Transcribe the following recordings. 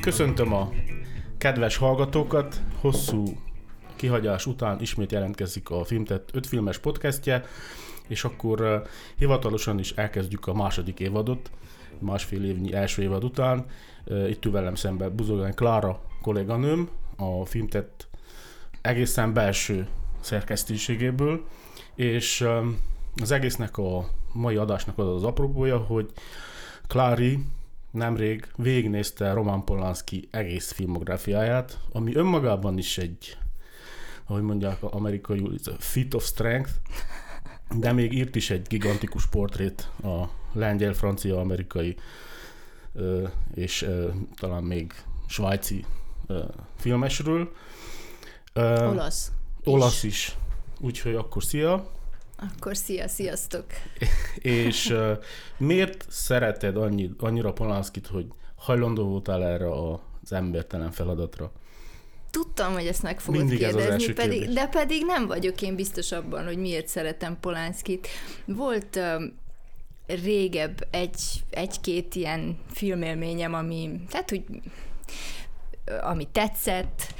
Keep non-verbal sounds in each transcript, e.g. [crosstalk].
Köszöntöm a kedves hallgatókat, hosszú kihagyás után ismét jelentkezik a Filmtett 5 filmes podcastje, és akkor hivatalosan is elkezdjük a második évadot, másfél évnyi első évad után. Itt ül velem szemben Buzogán Klára kolléganőm, a Filmtett egészen belső szerkesztőségéből, és az egésznek a mai adásnak az az apropója, hogy Klári nemrég végignézte Roman Polanski egész filmográfiáját, ami önmagában is egy, ahogy mondják amerikai fit of strength, de még írt is egy gigantikus portrét a lengyel, francia, amerikai és talán még svájci filmesről. Olasz. Olasz is. is. Úgyhogy akkor szia! Akkor szia, sziasztok! És uh, miért szereted annyi, annyira Polanskit, hogy hajlandó voltál erre az embertelen feladatra? Tudtam, hogy ezt meg fogod Mindig kérdezni, pedig, de pedig nem vagyok én biztos abban, hogy miért szeretem Polánszkit. Volt uh, régebb egy, egy-két ilyen filmélményem, ami, tehát úgy, ami tetszett,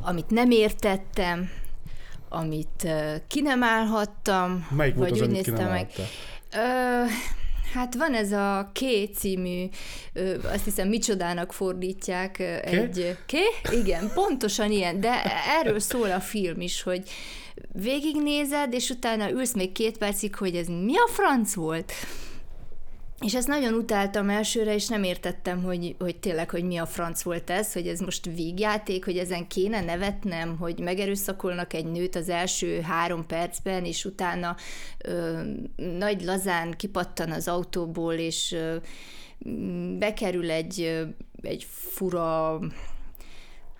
amit nem értettem, amit ki nem állhattam. Melyik volt vagy az, úgy néztem meg. Ö, Hát van ez a Ké című, azt hiszem micsodának fordítják Ké? egy... Ké? Igen, pontosan ilyen, de erről szól a film is, hogy végignézed, és utána ülsz még két percig, hogy ez mi a franc volt? És ezt nagyon utáltam elsőre, és nem értettem, hogy, hogy tényleg, hogy mi a franc volt ez, hogy ez most vígjáték, hogy ezen kéne nevetnem, hogy megerőszakolnak egy nőt az első három percben, és utána ö, nagy lazán kipattan az autóból, és ö, bekerül egy, egy fura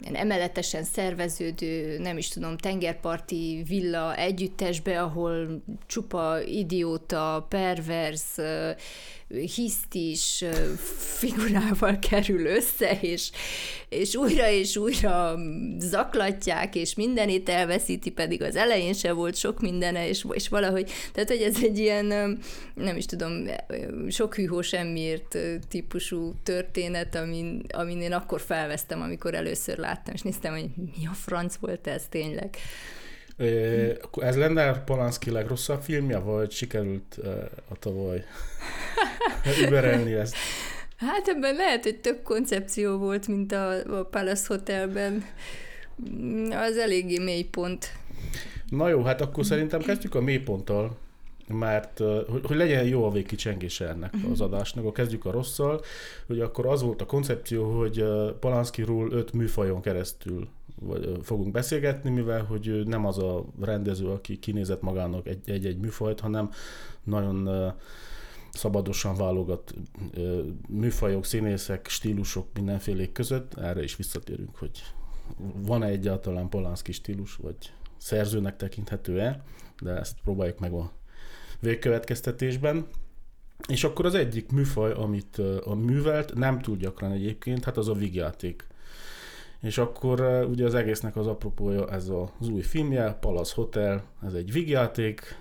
emeletesen szerveződő, nem is tudom, tengerparti villa együttesbe, ahol csupa idióta, pervers, hisztis figurával [laughs] kerül össze, és, és újra és újra zaklatják, és mindenét elveszíti, pedig az elején se volt sok mindene, és, és valahogy, tehát hogy ez egy ilyen, nem is tudom, sok hűhó semmiért típusú történet, amin, amin én akkor felvesztem, amikor először láttam, és néztem, hogy mi a franc volt ez tényleg. Akkor ez lenne Polanski legrosszabb filmje, vagy sikerült a tavaly [laughs] überelni ezt? Hát ebben lehet, hogy több koncepció volt, mint a, a Palace Hotelben. Az eléggé mélypont. Na jó, hát akkor szerintem kezdjük a mélyponttal, mert hogy, hogy legyen jó a végkicsengése ennek uh-huh. az adásnak, akkor kezdjük a rosszal, hogy akkor az volt a koncepció, hogy Polanskiról öt műfajon keresztül vagy fogunk beszélgetni, mivel hogy nem az a rendező, aki kinézett magának egy-egy műfajt, hanem nagyon szabadosan válogat műfajok, színészek, stílusok mindenfélék között. Erre is visszatérünk, hogy van-e egyáltalán Polanski stílus, vagy szerzőnek tekinthető-e, de ezt próbáljuk meg a végkövetkeztetésben. És akkor az egyik műfaj, amit a művelt, nem túl gyakran egyébként, hát az a vigjáték és akkor ugye az egésznek az apropója ez az új filmje, Palace Hotel, ez egy vígjáték,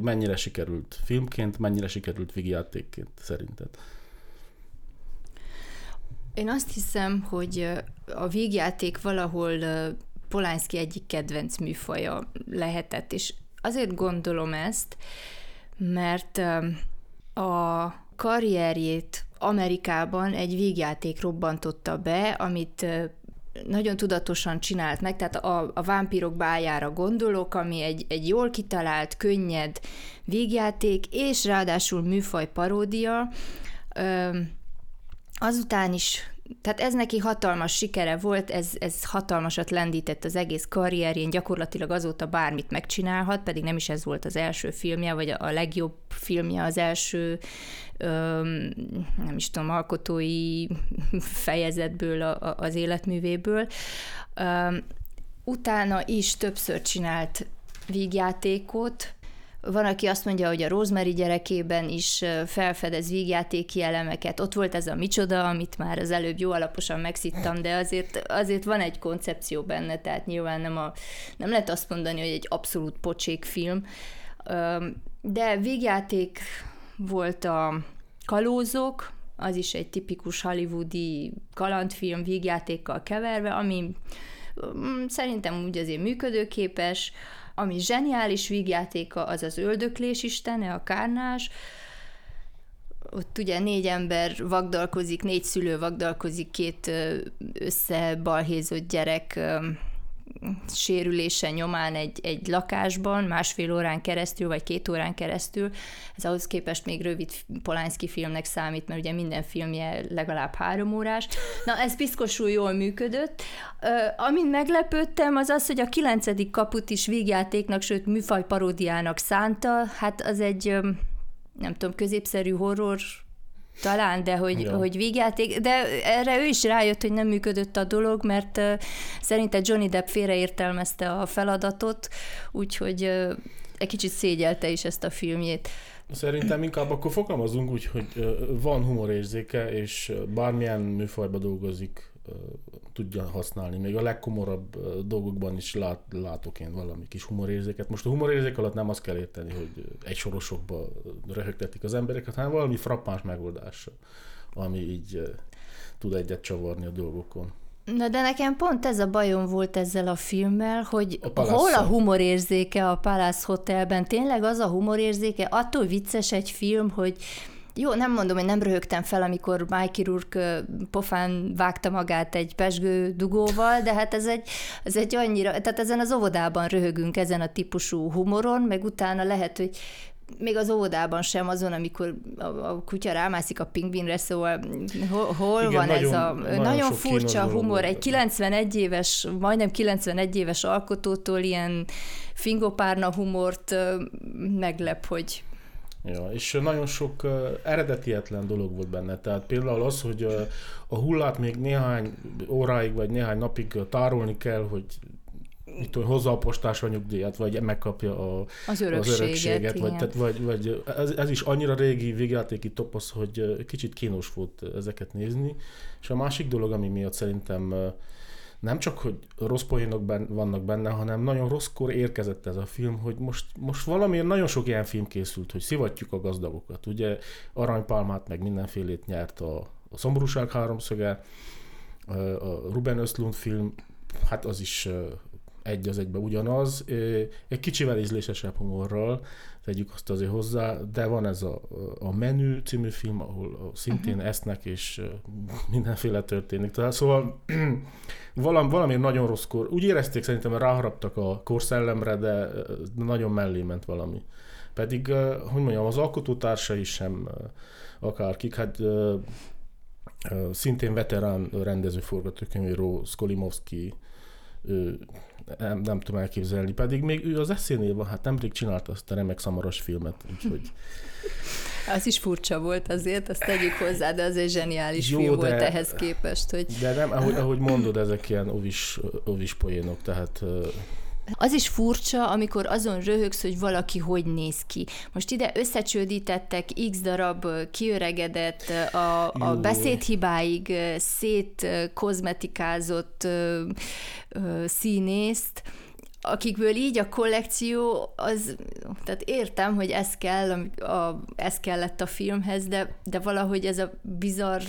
mennyire sikerült filmként, mennyire sikerült vígjátékként szerinted? Én azt hiszem, hogy a vígjáték valahol Polánszki egyik kedvenc műfaja lehetett, és azért gondolom ezt, mert a karrierjét Amerikában egy vígjáték robbantotta be, amit nagyon tudatosan csinált meg, tehát a, a vámpírok bájára gondolok, ami egy, egy jól kitalált, könnyed végjáték, és ráadásul műfaj paródia. Azután is tehát ez neki hatalmas sikere volt, ez, ez hatalmasat lendített az egész karrierjén, gyakorlatilag azóta bármit megcsinálhat, pedig nem is ez volt az első filmje, vagy a legjobb filmje az első, öm, nem is tudom, alkotói fejezetből, a, a, az életművéből. Öm, utána is többször csinált vígjátékot, van, aki azt mondja, hogy a Rosemary gyerekében is felfedez vígjátéki elemeket. Ott volt ez a micsoda, amit már az előbb jó alaposan megszittam, de azért, azért van egy koncepció benne, tehát nyilván nem, a, nem lehet azt mondani, hogy egy abszolút pocsék film. De vígjáték volt a Kalózok, az is egy tipikus hollywoodi kalandfilm vígjátékkal keverve, ami szerintem úgy azért működőképes, ami zseniális vígjátéka, az az öldöklés istene, a kárnás, ott ugye négy ember vagdalkozik, négy szülő vagdalkozik, két összebalhézott gyerek sérülése nyomán egy, egy lakásban másfél órán keresztül, vagy két órán keresztül. Ez ahhoz képest még rövid Polánszki filmnek számít, mert ugye minden filmje legalább három órás. Na, ez piszkosul jól működött. Amin meglepődtem, az az, hogy a kilencedik kaput is vígjátéknak, sőt műfaj paródiának szánta. Hát az egy nem tudom, középszerű horror talán, de hogy, ja. hogy vígjáték, de erre ő is rájött, hogy nem működött a dolog, mert uh, szerinte Johnny Depp félreértelmezte a feladatot, úgyhogy uh, egy kicsit szégyelte is ezt a filmjét. Szerintem inkább akkor fogalmazunk úgy, hogy van humorérzéke, és bármilyen műfajba dolgozik, tudja használni. Még a legkomorabb dolgokban is lát, látok én valami kis humorérzéket. Most a humorérzék alatt nem azt kell érteni, hogy egy sorosokba röhögtetik az embereket, hanem valami frappáns megoldása, ami így tud egyet csavarni a dolgokon. Na de nekem pont ez a bajom volt ezzel a filmmel, hogy a hol a humorérzéke a Palace Hotelben? Tényleg az a humorérzéke? Attól vicces egy film, hogy jó, nem mondom, hogy nem röhögtem fel, amikor Mikey Rourke pofán vágta magát egy pesgő dugóval, de hát ez egy, ez egy annyira, tehát ezen az óvodában röhögünk ezen a típusú humoron, meg utána lehet, hogy még az óvodában sem azon, amikor a, a kutya rámászik a pingvinre, szóval hol, hol Igen, van nagyon, ez a nagyon, nagyon furcsa humor. Egy 91 éves, majdnem 91 éves alkotótól ilyen fingopárna humort meglep, hogy Ja, és nagyon sok uh, eredetietlen dolog volt benne. Tehát például az, hogy uh, a hullát még néhány óráig vagy néhány napig tárolni kell, hogy mit tudom, hozza a postás a nyugdíjat, vagy megkapja a, az örökséget. Az örökséget vagy, tehát, vagy, vagy ez, ez, is annyira régi végjátéki toposz, hogy kicsit kínos volt ezeket nézni. És a másik dolog, ami miatt szerintem nem csak, hogy rossz poénok ben, vannak benne, hanem nagyon rosszkor érkezett ez a film, hogy most, most valamiért nagyon sok ilyen film készült, hogy szivatjuk a gazdagokat. Ugye Aranypálmát, meg mindenfélét nyert a, a Szomorúság háromszöge, a Ruben Östlund film, hát az is egy az egybe ugyanaz, egy kicsivel ízlésesebb humorral, tegyük azt azért hozzá, de van ez a, a Menü című film, ahol szintén uh-huh. esznek, és mindenféle történik. Tehát szóval [clears throat] valami, valami nagyon rosszkor, úgy érezték szerintem, ráharaptak a korszellemre, de nagyon mellé ment valami. Pedig, hogy mondjam, az alkotótársai sem akárkik, hát szintén veterán rendező forgatókönyvíró Skolimovski nem, nem tudom elképzelni, pedig még ő az eszénél van, hát nemrég csinálta azt a remek szamaros filmet, úgyhogy... [laughs] Az is furcsa volt azért, azt tegyük hozzá, de az egy zseniális Jó, film de, volt ehhez képest, hogy... De nem, ahogy, ahogy mondod, ezek ilyen ovis, ovis poénok, tehát az is furcsa, amikor azon röhögsz, hogy valaki hogy néz ki. Most ide összecsődítettek x darab kiöregedett, a, a beszédhibáig szét kozmetikázott színészt, akikből így a kollekció, az, tehát értem, hogy ez kell, a, ez kellett a filmhez, de, de valahogy ez a bizarr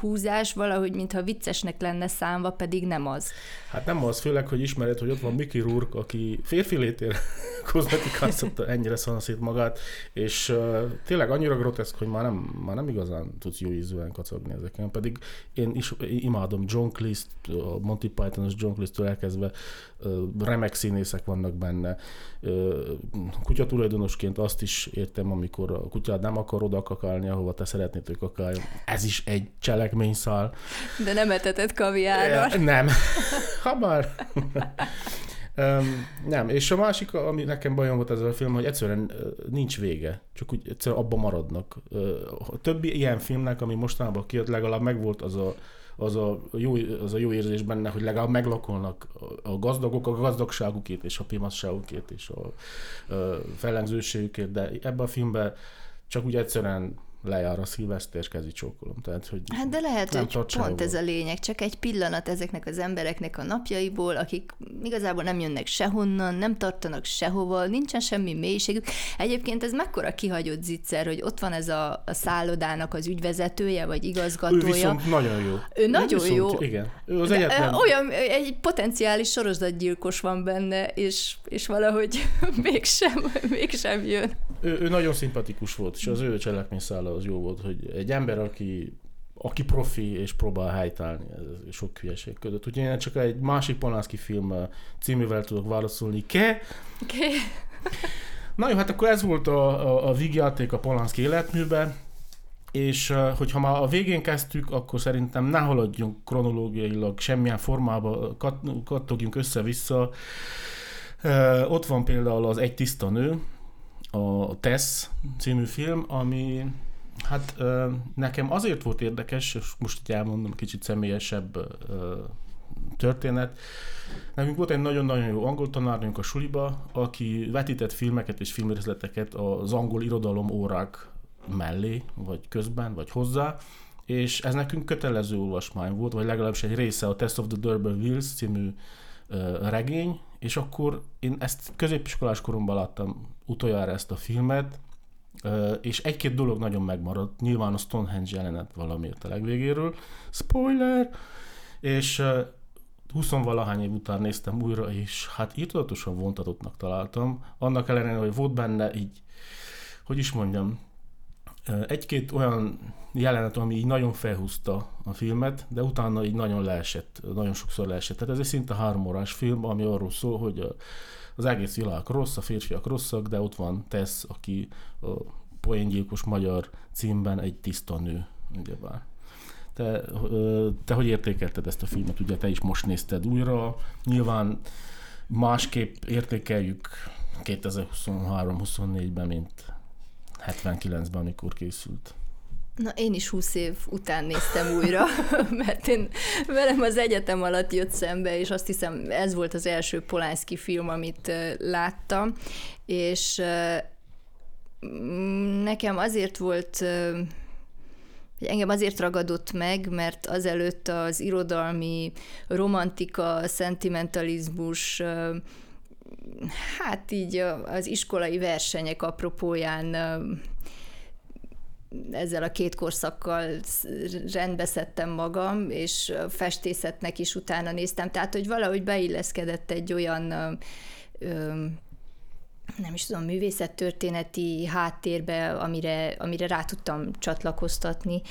húzás valahogy, mintha viccesnek lenne számva, pedig nem az. Hát nem az, főleg, hogy ismered, hogy ott van Mickey Rourke, aki férfi létér [laughs] kozmetikázott ennyire szanaszít magát, és uh, tényleg annyira groteszk, hogy már nem, már nem igazán tudsz jó ízűen kacagni ezeken, pedig én is imádom John Cleese, a Monty Python-os John Cleese-től elkezdve uh, remek színészek vannak benne. Uh, kutyatulajdonosként azt is értem, amikor a kutyát nem akar oda kakálni, ahova te szeretnéd, hogy kakáljon. Ez is egy cselekményszál. De nem etetett kaviárral. Nem. [laughs] Hamar. [laughs] Um, nem, és a másik, ami nekem bajom volt ezzel a film, hogy egyszerűen nincs vége, csak úgy egyszerűen abban maradnak. A többi ilyen filmnek, ami mostanában kijött, legalább megvolt az a, az a, jó, az a jó érzés benne, hogy legalább meglakolnak a gazdagok a gazdagságukét és a pimasságukét és a, a fellengzőségükét, de ebben a filmben csak úgy egyszerűen lejár a szilveszter, és kezi csókolom. Tehát, hogy hát de lehet, hogy pont ez a lényeg, csak egy pillanat ezeknek az embereknek a napjaiból, akik igazából nem jönnek sehonnan, nem tartanak sehova, nincsen semmi mélységük. Egyébként ez mekkora kihagyott zicser, hogy ott van ez a, a szállodának az ügyvezetője, vagy Ő igazgatója. viszont nagyon jó. Ő nagyon viszont, jó. Igen. Ő az De, egyetlen... Olyan, egy potenciális sorozatgyilkos van benne, és, és valahogy [laughs] mégsem, mégsem jön. ő, ő nagyon szimpatikus volt, és az ő cselekményszála az jó volt, hogy egy ember, aki aki profi és próbál helytállni ez sok hülyeség között. Úgyhogy én csak egy másik Polanski film uh, címével tudok válaszolni. Ke? Okay. [laughs] Na jó, hát akkor ez volt a, a, a vígjáték a Polanski életműben, és uh, hogyha már a végén kezdtük, akkor szerintem ne haladjunk kronológiailag semmilyen formába, kat, kattogjunk össze-vissza. Uh, ott van például az Egy tiszta nő, a Tess című film, ami hát nekem azért volt érdekes, és most így elmondom kicsit személyesebb történet. Nekünk volt egy nagyon-nagyon jó angol tanárnőnk a suliba, aki vetített filmeket és filmrészleteket az angol irodalom órák mellé, vagy közben, vagy hozzá, és ez nekünk kötelező olvasmány volt, vagy legalábbis egy része a Test of the Durban Wheels című regény, és akkor én ezt középiskolás koromban láttam utoljára ezt a filmet, és egy-két dolog nagyon megmaradt. Nyilván a Stonehenge jelenet valamiért a legvégéről. Spoiler! És uh, 20 valahány év után néztem újra, és hát írtudatosan vontatottnak találtam. Annak ellenére, hogy volt benne így, hogy is mondjam, egy-két olyan jelenet, ami így nagyon felhúzta a filmet, de utána így nagyon leesett, nagyon sokszor leesett. Tehát ez egy szinte három órás film, ami arról szól, hogy az egész világ rossz, a férfiak rosszak, de ott van Tess, aki a poéngyilkos magyar címben egy tiszta nő, ugyebár. Te, te hogy értékelted ezt a filmet? Ugye te is most nézted újra. Nyilván másképp értékeljük 2023-24-ben, mint 79-ben, amikor készült. Na, én is 20 év után néztem újra, [laughs] mert én velem az egyetem alatt jött szembe, és azt hiszem ez volt az első Polánszki film, amit láttam, és nekem azért volt engem azért ragadott meg, mert azelőtt az irodalmi romantika, szentimentalizmus, hát így az iskolai versenyek apropóján ezzel a két korszakkal rendbeszedtem magam, és festészetnek is utána néztem. Tehát, hogy valahogy beilleszkedett egy olyan nem is tudom, művészettörténeti háttérbe, amire, amire rá tudtam csatlakoztatni.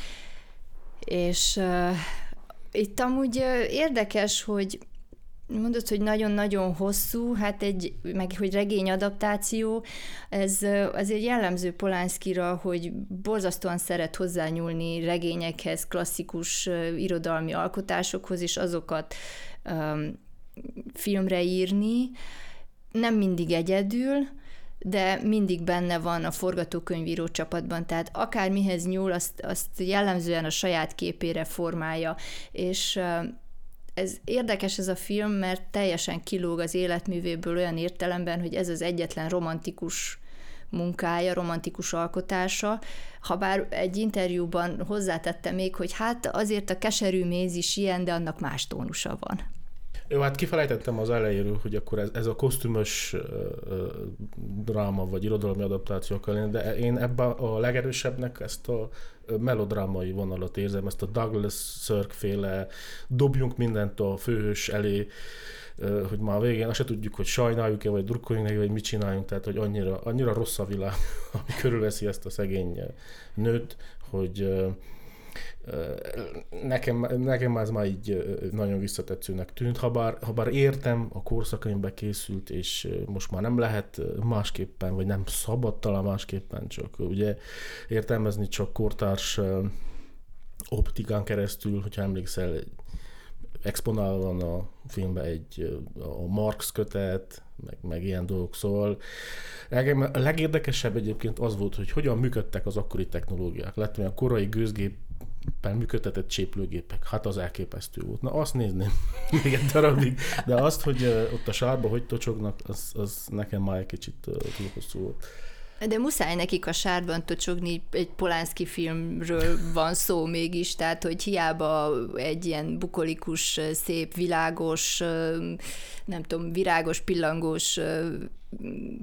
És uh, itt amúgy érdekes, hogy mondod, hogy nagyon-nagyon hosszú, hát egy, meg hogy regény adaptáció, ez azért jellemző Polánszkira, hogy borzasztóan szeret hozzányúlni regényekhez, klasszikus irodalmi alkotásokhoz, és azokat um, filmre írni, nem mindig egyedül, de mindig benne van a forgatókönyvíró csapatban, tehát akármihez nyúl, azt, azt jellemzően a saját képére formálja, és ez érdekes ez a film, mert teljesen kilóg az életművéből olyan értelemben, hogy ez az egyetlen romantikus munkája, romantikus alkotása, ha bár egy interjúban hozzátette még, hogy hát azért a keserű méz is ilyen, de annak más tónusa van. Jó, hát kifelejtettem az elejéről, hogy akkor ez, ez a kosztümös dráma vagy irodalmi adaptáció kell de én ebben a legerősebbnek ezt a melodrámai vonalat érzem, ezt a Douglas Sirk féle dobjunk mindent a főhős elé, hogy már a végén azt se tudjuk, hogy sajnáljuk-e, vagy drukkoljunk neki, vagy mit csináljunk, tehát hogy annyira, annyira rossz a világ, [laughs] ami körülveszi ezt a szegény nőt, hogy Nekem, nekem ez már így nagyon visszatetszőnek tűnt, ha bár, ha bár értem, a korszakaimbe készült, és most már nem lehet másképpen, vagy nem szabad talán másképpen, csak ugye értelmezni csak kortárs optikán keresztül, hogyha emlékszel, exponálva van a filmben egy a Marx kötet, meg, meg ilyen dolgok, szóval a legérdekesebb egyébként az volt, hogy hogyan működtek az akkori technológiák. Láttam, a korai gőzgép működtetett cséplőgépek, hát az elképesztő volt. Na azt nézném [laughs] még egy darabig, de azt, hogy ott a sárba hogy tocsognak, az, az nekem már egy kicsit túl hosszú volt. De muszáj nekik a sárban tocsogni, egy Polánszki filmről van szó mégis, tehát hogy hiába egy ilyen bukolikus, szép, világos, nem tudom, virágos, pillangós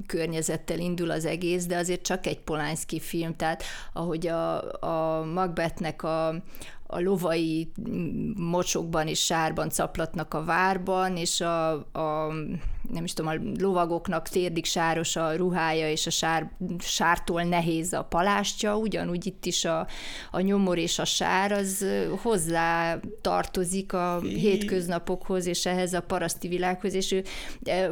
környezettel indul az egész, de azért csak egy Polánszki film, tehát ahogy a, a Macbethnek a, a lovai mocsokban és sárban caplatnak a várban, és a, a nem is tudom, a lovagoknak térdig sáros a ruhája, és a sár, sártól nehéz a palástja, ugyanúgy itt is a, a nyomor és a sár, az hozzá tartozik a hétköznapokhoz, és ehhez a paraszti világhoz, és ő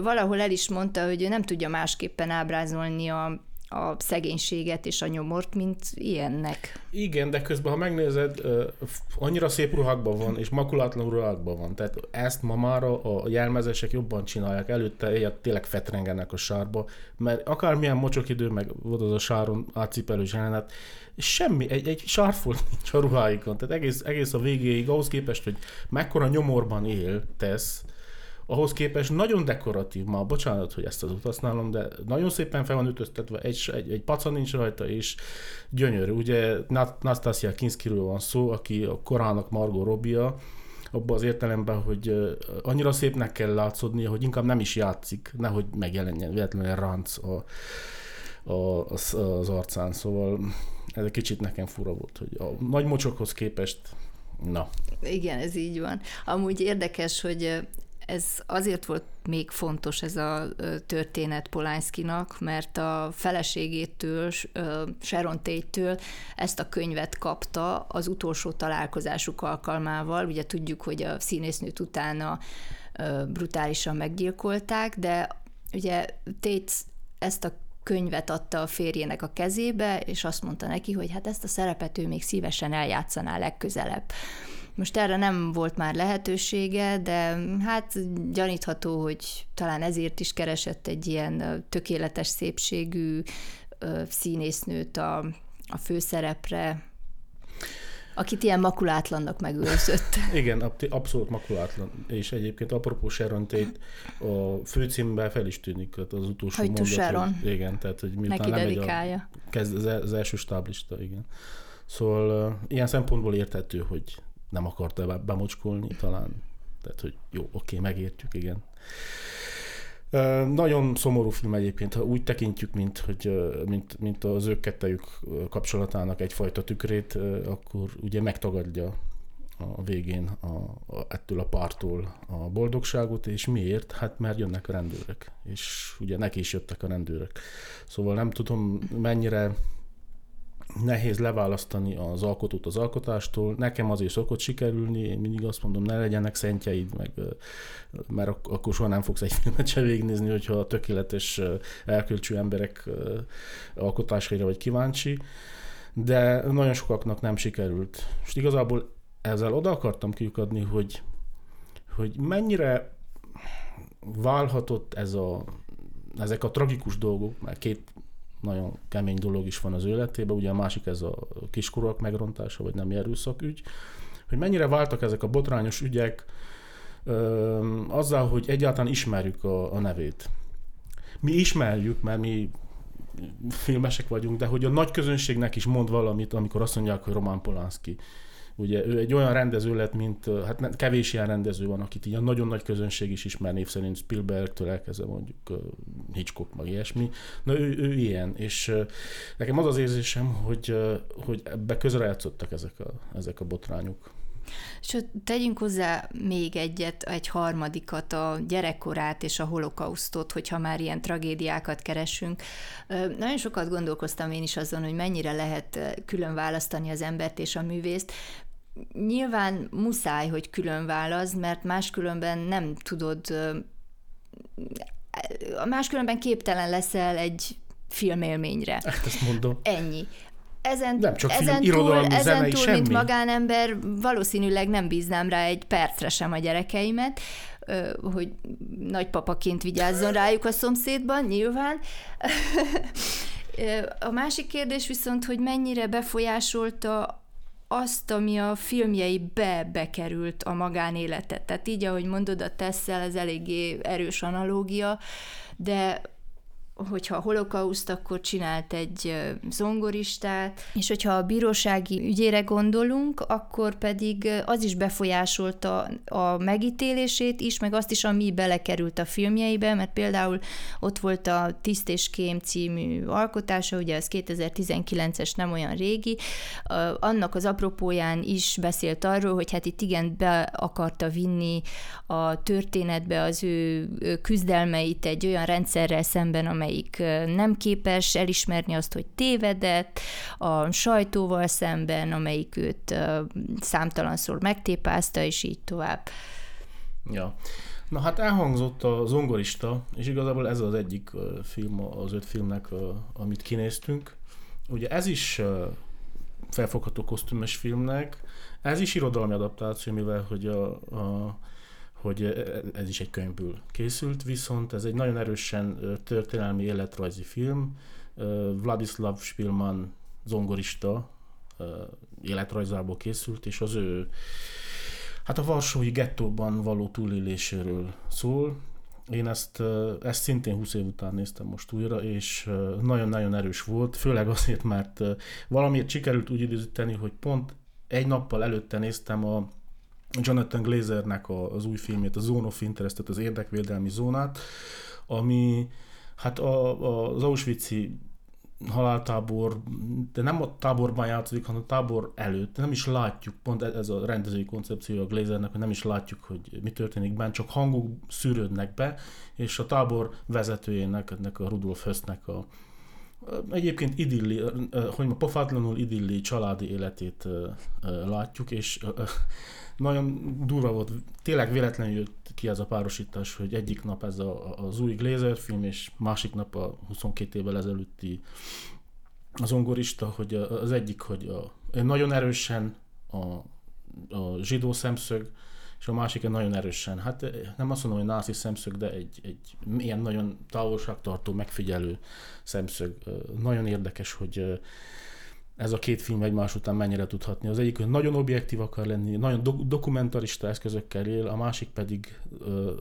valahol el is mondta, hogy ő nem tudja másképpen ábrázolni a, a szegénységet és a nyomort, mint ilyennek. Igen, de közben, ha megnézed, annyira szép ruhákban van, és makulátlan ruhákban van. Tehát ezt ma már a jelmezesek jobban csinálják. Előtte ilyet tényleg fetrengenek a sárba, mert akármilyen mocsok idő, meg volt az a sáron átcipelős jelenet, semmi, egy, egy sárfolt [laughs] nincs a ruháikon. Tehát egész, egész a végéig, ahhoz képest, hogy mekkora nyomorban él, tesz, ahhoz képest nagyon dekoratív ma, bocsánat, hogy ezt az utat de nagyon szépen fel van ütöztetve, egy, egy, egy paca nincs rajta, és gyönyörű. Ugye Nastasia Kinskiről van szó, aki a korának Margot Robia, abban az értelemben, hogy annyira szépnek kell látszódnia, hogy inkább nem is játszik, nehogy megjelenjen véletlenül ránc a, a, az, az arcán. Szóval ez egy kicsit nekem fura volt, hogy a nagy mocsokhoz képest Na. Igen, ez így van. Amúgy érdekes, hogy ez azért volt még fontos ez a történet Polánszkinak, mert a feleségétől, Sharon Tate-től ezt a könyvet kapta az utolsó találkozásuk alkalmával. Ugye tudjuk, hogy a színésznőt utána brutálisan meggyilkolták, de ugye Tate ezt a könyvet adta a férjének a kezébe, és azt mondta neki, hogy hát ezt a szerepet ő még szívesen eljátszaná legközelebb. Most erre nem volt már lehetősége, de hát gyanítható, hogy talán ezért is keresett egy ilyen tökéletes szépségű színésznőt a, a főszerepre, akit ilyen makulátlannak megőrzött. [laughs] Igen, abszolút makulátlan. És egyébként apropó Sharon Tate, a főcímben fel is tűnik az utolsó mondat. Sharon. Hogy, igen, tehát hogy miután Neki nem a, kezd, az, az első stáblista, igen. Szóval uh, ilyen szempontból érthető, hogy nem akarta bemocskolni talán. Tehát, hogy jó, oké, megértjük, igen. Nagyon szomorú film egyébként, ha úgy tekintjük, mint, hogy, mint, mint az ők kettejük kapcsolatának egyfajta tükrét, akkor ugye megtagadja a végén a, a, ettől a pártól a boldogságot, és miért? Hát mert jönnek a rendőrök, és ugye neki is jöttek a rendőrök. Szóval nem tudom, mennyire nehéz leválasztani az alkotót az alkotástól. Nekem azért szokott sikerülni, én mindig azt mondom, ne legyenek szentjeid, meg, mert akkor soha nem fogsz egy filmet se végignézni, hogyha a tökéletes elkölcsű emberek alkotásaira vagy kíváncsi. De nagyon sokaknak nem sikerült. És igazából ezzel oda akartam kiukadni, hogy, hogy mennyire válhatott ez a, ezek a tragikus dolgok, mert két nagyon kemény dolog is van az életében, ugye a másik ez a kiskorúak megrontása, vagy nem erőszak ügy, hogy mennyire váltak ezek a botrányos ügyek ö, azzal, hogy egyáltalán ismerjük a, a nevét. Mi ismerjük, mert mi filmesek vagyunk, de hogy a nagy közönségnek is mond valamit, amikor azt mondják, hogy Roman Polanski Ugye ő egy olyan rendező lett, mint, hát kevés ilyen rendező van, akit így nagyon nagy közönség is ismer név szerint Spielbergtől elkezdve mondjuk Hitchcock, meg ilyesmi. Na ő, ő ilyen, és nekem az az érzésem, hogy, hogy ebbe közrejátszottak ezek a, ezek a botrányok. És tegyünk hozzá még egyet, egy harmadikat, a gyerekkorát és a holokausztot, hogyha már ilyen tragédiákat keresünk. Nagyon sokat gondolkoztam én is azon, hogy mennyire lehet külön választani az embert és a művészt. Nyilván muszáj, hogy külön választ, mert máskülönben nem tudod, máskülönben képtelen leszel egy filmélményre. [laughs] Ezt mondom. Ennyi ezen, nem csak ezen film, túl, ezen zenei, túl, semmi. mint magánember, valószínűleg nem bíznám rá egy percre sem a gyerekeimet, hogy nagypapaként vigyázzon rájuk a szomszédban, nyilván. [laughs] A másik kérdés viszont, hogy mennyire befolyásolta azt, ami a filmjeibe bekerült a magánéletet. Tehát így, ahogy mondod, a Tesszel, ez eléggé erős analógia, de hogyha a holokauszt, akkor csinált egy zongoristát, és hogyha a bírósági ügyére gondolunk, akkor pedig az is befolyásolta a megítélését is, meg azt is, ami belekerült a filmjeibe, mert például ott volt a Tiszt és Kém című alkotása, ugye ez 2019-es, nem olyan régi, annak az apropóján is beszélt arról, hogy hát itt igen be akarta vinni a történetbe az ő küzdelmeit egy olyan rendszerrel szemben, amelyik nem képes elismerni azt, hogy tévedett, a sajtóval szemben, amelyik őt számtalanszor megtépázta, és így tovább. Ja. Na hát elhangzott a zongorista, és igazából ez az egyik film az öt filmnek, amit kinéztünk. Ugye ez is felfogható kosztümös filmnek, ez is irodalmi adaptáció, mivel hogy a, a hogy ez is egy könyvből készült, viszont ez egy nagyon erősen történelmi életrajzi film. Vladislav Spielman zongorista életrajzából készült, és az ő hát a Varsói gettóban való túléléséről szól. Én ezt, ezt szintén 20 év után néztem most újra, és nagyon-nagyon erős volt, főleg azért, mert valamiért sikerült úgy időzíteni, hogy pont egy nappal előtte néztem a Jonathan Glazernek az új filmét, a Zone of Interest, tehát az érdekvédelmi zónát, ami hát a, a, az Auschwitz-i haláltábor, de nem a táborban játszik, hanem a tábor előtt. Nem is látjuk, pont ez a rendezői koncepció a Glazernek, hogy nem is látjuk, hogy mi történik benne, csak hangok szűrődnek be, és a tábor vezetőjének, ennek a Rudolf Hösznek a, egyébként idilli, hogy ma pofátlanul idilli családi életét látjuk, és nagyon durva volt, tényleg véletlenül jött ki ez a párosítás, hogy egyik nap ez a, az új Glazer film, és másik nap a 22 évvel ezelőtti az ongorista, hogy az egyik, hogy a, nagyon erősen a, a zsidó szemszög, és a másik nagyon erősen, hát nem azt mondom, hogy náci szemszög, de egy, egy ilyen nagyon távolságtartó, megfigyelő szemszög. Nagyon érdekes, hogy ez a két film egymás után mennyire tudhatni. Az egyik, nagyon objektív akar lenni, nagyon do- dokumentarista eszközökkel él, a másik pedig ö,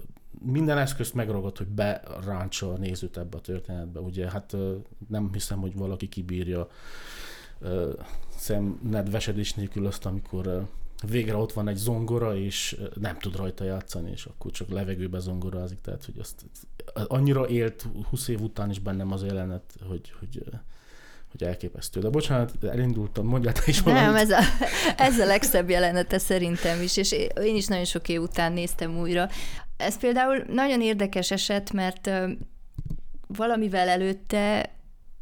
minden eszközt megragad, hogy beráncsa a nézőt ebbe a történetbe. Ugye, hát ö, nem hiszem, hogy valaki kibírja ö, szemned vesedés nélkül azt, amikor ö, végre ott van egy zongora, és nem tud rajta játszani, és akkor csak levegőbe zongorázik, tehát hogy azt annyira élt 20 év után is bennem az jelenet, hogy, hogy hogy elképesztő. De bocsánat, elindultam, mondjál te is valamit. Nem, ez a, [laughs] ez a legszebb jelenete szerintem is, és én is nagyon sok év után néztem újra. Ez például nagyon érdekes eset, mert valamivel előtte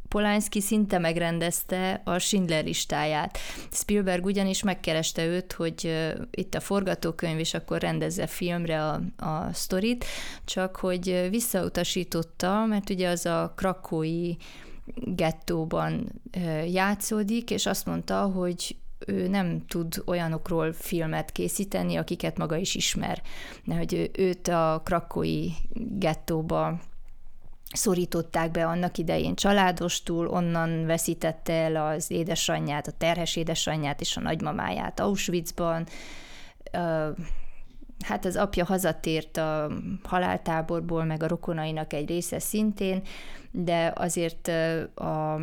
Polanski szinte megrendezte a Schindler listáját. Spielberg ugyanis megkereste őt, hogy itt a forgatókönyv, és akkor rendezze filmre a, a sztorit, csak hogy visszautasította, mert ugye az a krakói gettóban játszódik, és azt mondta, hogy ő nem tud olyanokról filmet készíteni, akiket maga is ismer. Hogy őt a krakói gettóba szorították be annak idején családostul, onnan veszítette el az édesanyját, a terhes édesanyját és a nagymamáját Auschwitzban. Hát az apja hazatért a haláltáborból, meg a rokonainak egy része szintén, de azért a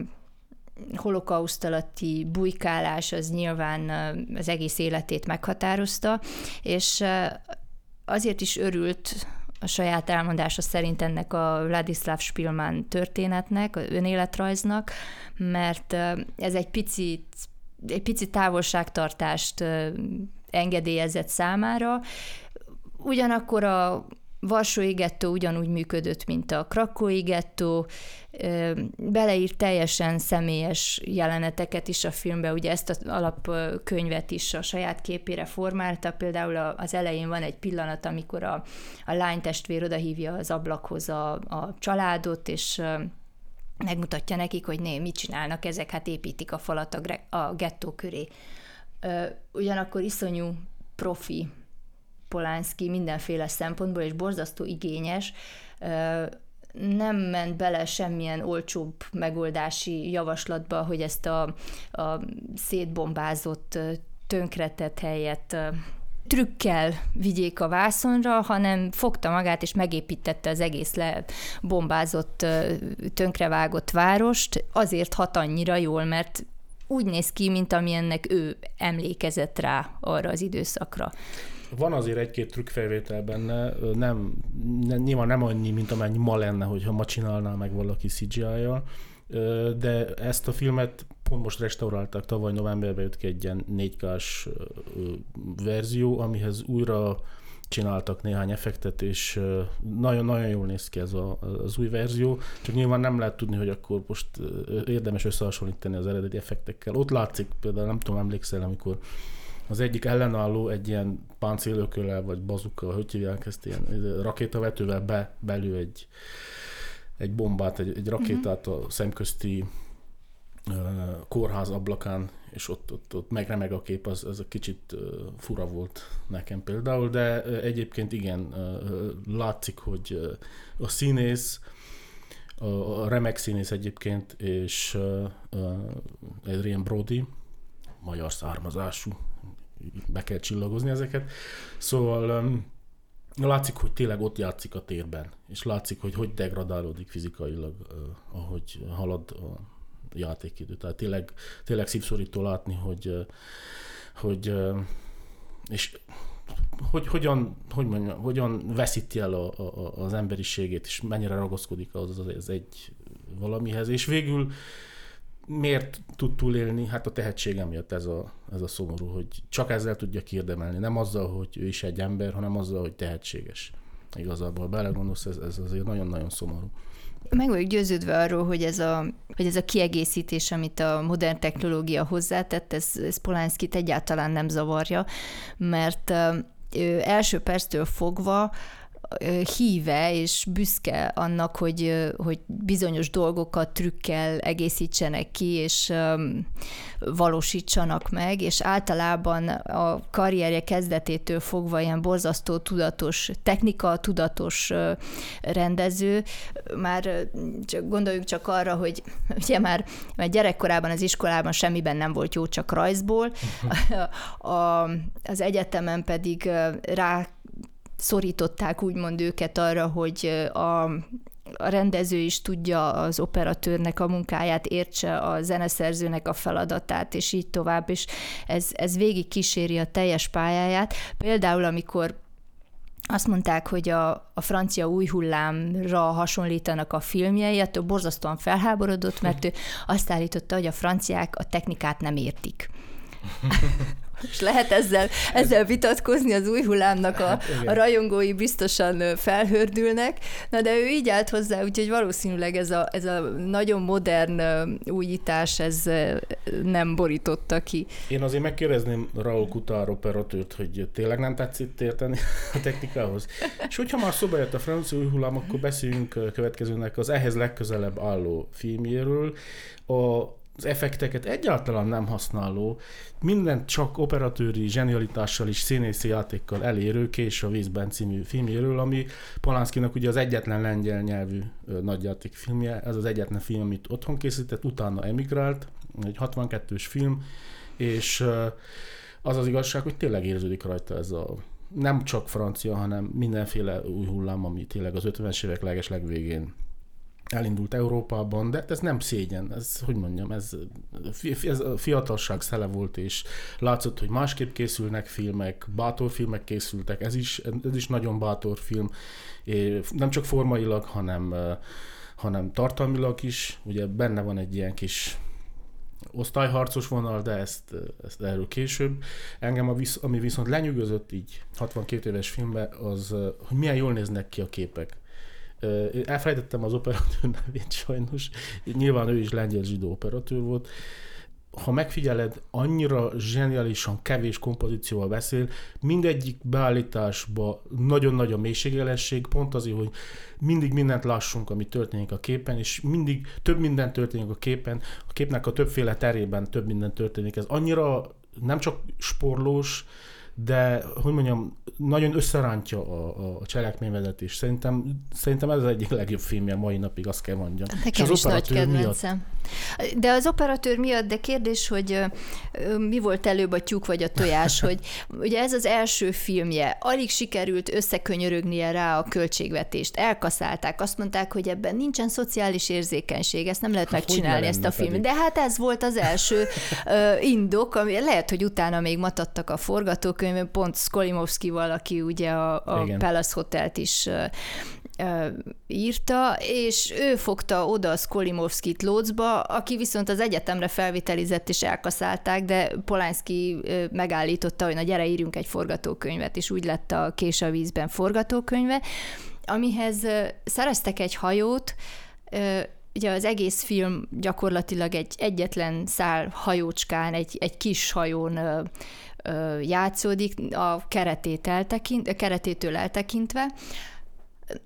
holokauszt alatti bujkálás az nyilván az egész életét meghatározta, és azért is örült a saját elmondása szerint ennek a Vladislav Spielmann történetnek, a önéletrajznak, mert ez egy picit, egy pici távolságtartást engedélyezett számára, ugyanakkor a Varsói gettó ugyanúgy működött, mint a Krakói gettó, beleírt teljesen személyes jeleneteket is a filmbe, ugye ezt az alapkönyvet is a saját képére formálta, például az elején van egy pillanat, amikor a, a lány testvér odahívja az ablakhoz a, a családot, és megmutatja nekik, hogy né, mit csinálnak ezek, hát építik a falat a, a gettó köré. Ugyanakkor iszonyú profi Polánszki mindenféle szempontból, és borzasztó igényes, nem ment bele semmilyen olcsóbb megoldási javaslatba, hogy ezt a, a szétbombázott, tönkretett helyet trükkel vigyék a vászonra, hanem fogta magát és megépítette az egész lebombázott, tönkrevágott várost, azért hat annyira jól, mert úgy néz ki, mint amilyennek ő emlékezett rá arra az időszakra. Van azért egy-két trükkfelvétel benne, nem, nem, nyilván nem annyi, mint amennyi ma lenne, hogyha ma csinálná meg valaki CGI-jal, de ezt a filmet pont most restaurálták, tavaly novemberben jött ki egy ilyen 4 k verzió, amihez újra csináltak néhány effektet, és nagyon-nagyon jól néz ki ez a, az új verzió, csak nyilván nem lehet tudni, hogy akkor most érdemes összehasonlítani az eredeti effektekkel. Ott látszik, például nem tudom, emlékszel, amikor az egyik ellenálló egy ilyen páncélököllel, vagy bazukkal, hogy hívják ezt, ilyen rakétavetővel be, belül egy, egy bombát, egy, egy rakétát a szemközti kórház ablakán, és ott, ott, ott megremeg a kép, az, az a kicsit fura volt nekem például, de egyébként igen, látszik, hogy a színész, a remek színész egyébként, és Adrian Brody, magyar származású, be kell csillagozni ezeket. Szóval látszik, hogy tényleg ott játszik a térben, és látszik, hogy hogy degradálódik fizikailag, ahogy halad a játékidő. Tehát tényleg, tényleg szívszorító látni, hogy, hogy és hogy, hogyan, hogy mondjam, hogyan veszíti el a, a, az emberiségét, és mennyire ragaszkodik az, az, az egy valamihez, és végül miért tud túlélni? Hát a tehetsége miatt ez a, ez a szomorú, hogy csak ezzel tudja kiérdemelni. Nem azzal, hogy ő is egy ember, hanem azzal, hogy tehetséges. Igazából belegondolsz, ez, ez azért nagyon-nagyon szomorú. Meg vagyok győződve arról, hogy ez, a, hogy ez a kiegészítés, amit a modern technológia hozzátett, ez, ez Polánszkit egyáltalán nem zavarja, mert ő első perctől fogva híve és büszke annak, hogy, hogy bizonyos dolgokat trükkel egészítsenek ki, és valósítsanak meg, és általában a karrierje kezdetétől fogva ilyen borzasztó tudatos, technika tudatos rendező. Már csak gondoljunk csak arra, hogy [laughs] ugye már, már gyerekkorában az iskolában semmiben nem volt jó, csak rajzból, [laughs] a, az egyetemen pedig rá szorították úgymond őket arra, hogy a, a rendező is tudja az operatőrnek a munkáját, értse a zeneszerzőnek a feladatát, és így tovább, és ez, ez végig kíséri a teljes pályáját. Például, amikor azt mondták, hogy a, a francia új hullámra hasonlítanak a filmjei, ettől borzasztóan felháborodott, mert ő azt állította, hogy a franciák a technikát nem értik. [laughs] És lehet ezzel, ezzel vitatkozni, az új hullámnak a, hát, a rajongói biztosan felhördülnek, na de ő így állt hozzá, úgyhogy valószínűleg ez a, ez a nagyon modern újítás, ez nem borította ki. Én azért megkérdezném Raúl Kutár operatőrt, hogy tényleg nem tetszik érteni a technikához. És hogyha már szóba jött a francia új hullám, akkor beszéljünk következőnek az ehhez legközelebb álló filmjéről. A az effekteket egyáltalán nem használó, mindent csak operatőri zsenialitással és színészi játékkal elérő Kés a vízben című filmjéről, ami Polanskinak ugye az egyetlen lengyel nyelvű nagyjáték filmje, ez az egyetlen film, amit otthon készített, utána emigrált, egy 62-s film, és az az igazság, hogy tényleg érződik rajta ez a nem csak francia, hanem mindenféle új hullám, ami tényleg az 50-es évek leges legvégén elindult Európában, de ez nem szégyen, ez, hogy mondjam, ez, ez a fiatalság szele volt, és látszott, hogy másképp készülnek filmek, bátor filmek készültek, ez is, ez is nagyon bátor film, nem csak formailag, hanem, hanem tartalmilag is, ugye benne van egy ilyen kis osztályharcos vonal, de ezt, ezt erről később. Engem, a visz, ami viszont lenyűgözött így 62 éves filmben, az, hogy milyen jól néznek ki a képek Elfelejtettem az operatőr nevét sajnos, nyilván ő is lengyel zsidó operatőr volt. Ha megfigyeled, annyira zseniálisan kevés kompozícióval beszél, mindegyik beállításba nagyon nagy a mélységelesség, pont azért, hogy mindig mindent lássunk, ami történik a képen, és mindig több minden történik a képen, a képnek a többféle terében több minden történik. Ez annyira nem csak sporlós, de hogy mondjam, nagyon összerántja a, a cselekményvezetés. Szerintem, szerintem ez az egyik legjobb filmje mai napig, azt kell mondjam. Nekem És az is nagy kedvencem. Miatt. De az operatőr miatt, de kérdés, hogy mi volt előbb a tyúk vagy a tojás, hogy [laughs] ugye ez az első filmje, alig sikerült összekönyörögnie rá a költségvetést, elkaszálták, azt mondták, hogy ebben nincsen szociális érzékenység, ezt nem lehet hát megcsinálni ezt a filmet. De hát ez volt az első indok, ami lehet, hogy utána még matattak a forgatókönyvön, pont Skolimovskival, aki ugye a, a Palace Hotelt is írta, és ő fogta oda a Skolimovskit Lócba, aki viszont az egyetemre felvitelizett és elkaszálták, de Polánszki megállította, hogy na gyere, írjunk egy forgatókönyvet, és úgy lett a Kés a vízben forgatókönyve, amihez szereztek egy hajót, ugye az egész film gyakorlatilag egy egyetlen szál hajócskán, egy, egy kis hajón játszódik, a keretét eltekint, keretétől eltekintve,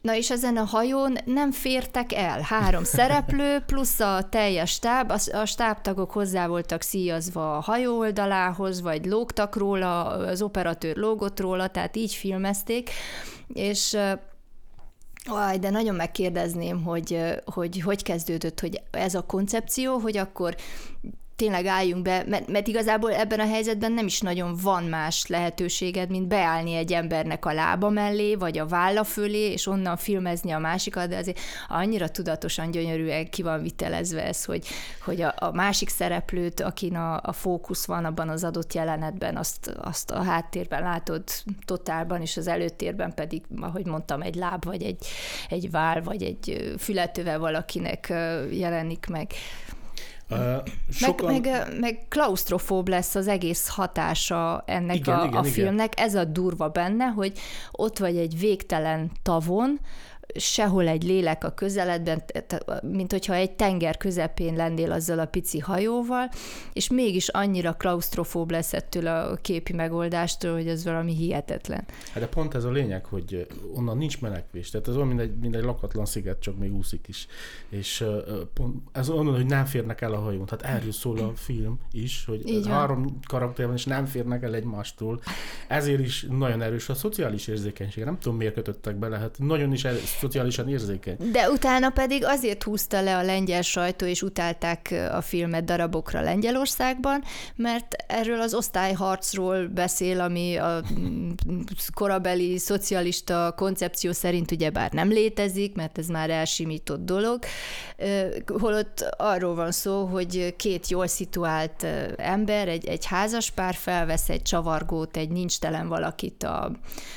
Na és ezen a hajón nem fértek el. Három [laughs] szereplő, plusz a teljes stáb, a stábtagok hozzá voltak szíjazva a hajó oldalához, vagy lógtak róla, az operatőr lógott róla, tehát így filmezték, és Aj, de nagyon megkérdezném, hogy, hogy hogy kezdődött, hogy ez a koncepció, hogy akkor tényleg álljunk be, mert, mert igazából ebben a helyzetben nem is nagyon van más lehetőséged, mint beállni egy embernek a lába mellé, vagy a válla fölé, és onnan filmezni a másikat, de azért annyira tudatosan gyönyörűen ki van vitelezve ez, hogy, hogy a, a másik szereplőt, akin a, a fókusz van abban az adott jelenetben, azt, azt a háttérben látod totálban, és az előtérben pedig, ahogy mondtam, egy láb, vagy egy, egy vál, vagy egy fületővel valakinek jelenik meg. Sokan... meg, meg, meg klaustrofób lesz az egész hatása ennek igen, a, igen, a filmnek. Igen. Ez a durva benne, hogy ott vagy egy végtelen tavon, sehol egy lélek a közeledben, mint hogyha egy tenger közepén lennél azzal a pici hajóval, és mégis annyira klaustrofób lesz ettől a képi megoldástól, hogy ez valami hihetetlen. Hát de pont ez a lényeg, hogy onnan nincs menekvés, tehát ez olyan, mint egy, mint egy lakatlan sziget, csak még úszik is. És pont ez onnan, hogy nem férnek el a hajón. Tehát erről szól a film is, hogy három karakter van, és nem férnek el egymástól. Ezért is nagyon erős a szociális érzékenység. Nem tudom, miért kötöttek be, lehet nagyon is erős szociálisan érzékeny. De utána pedig azért húzta le a lengyel sajtó, és utálták a filmet darabokra Lengyelországban, mert erről az osztályharcról beszél, ami a korabeli szocialista koncepció szerint ugyebár nem létezik, mert ez már elsimított dolog, holott arról van szó, hogy két jól szituált ember, egy, egy házaspár felvesz egy csavargót, egy nincs telen valakit a,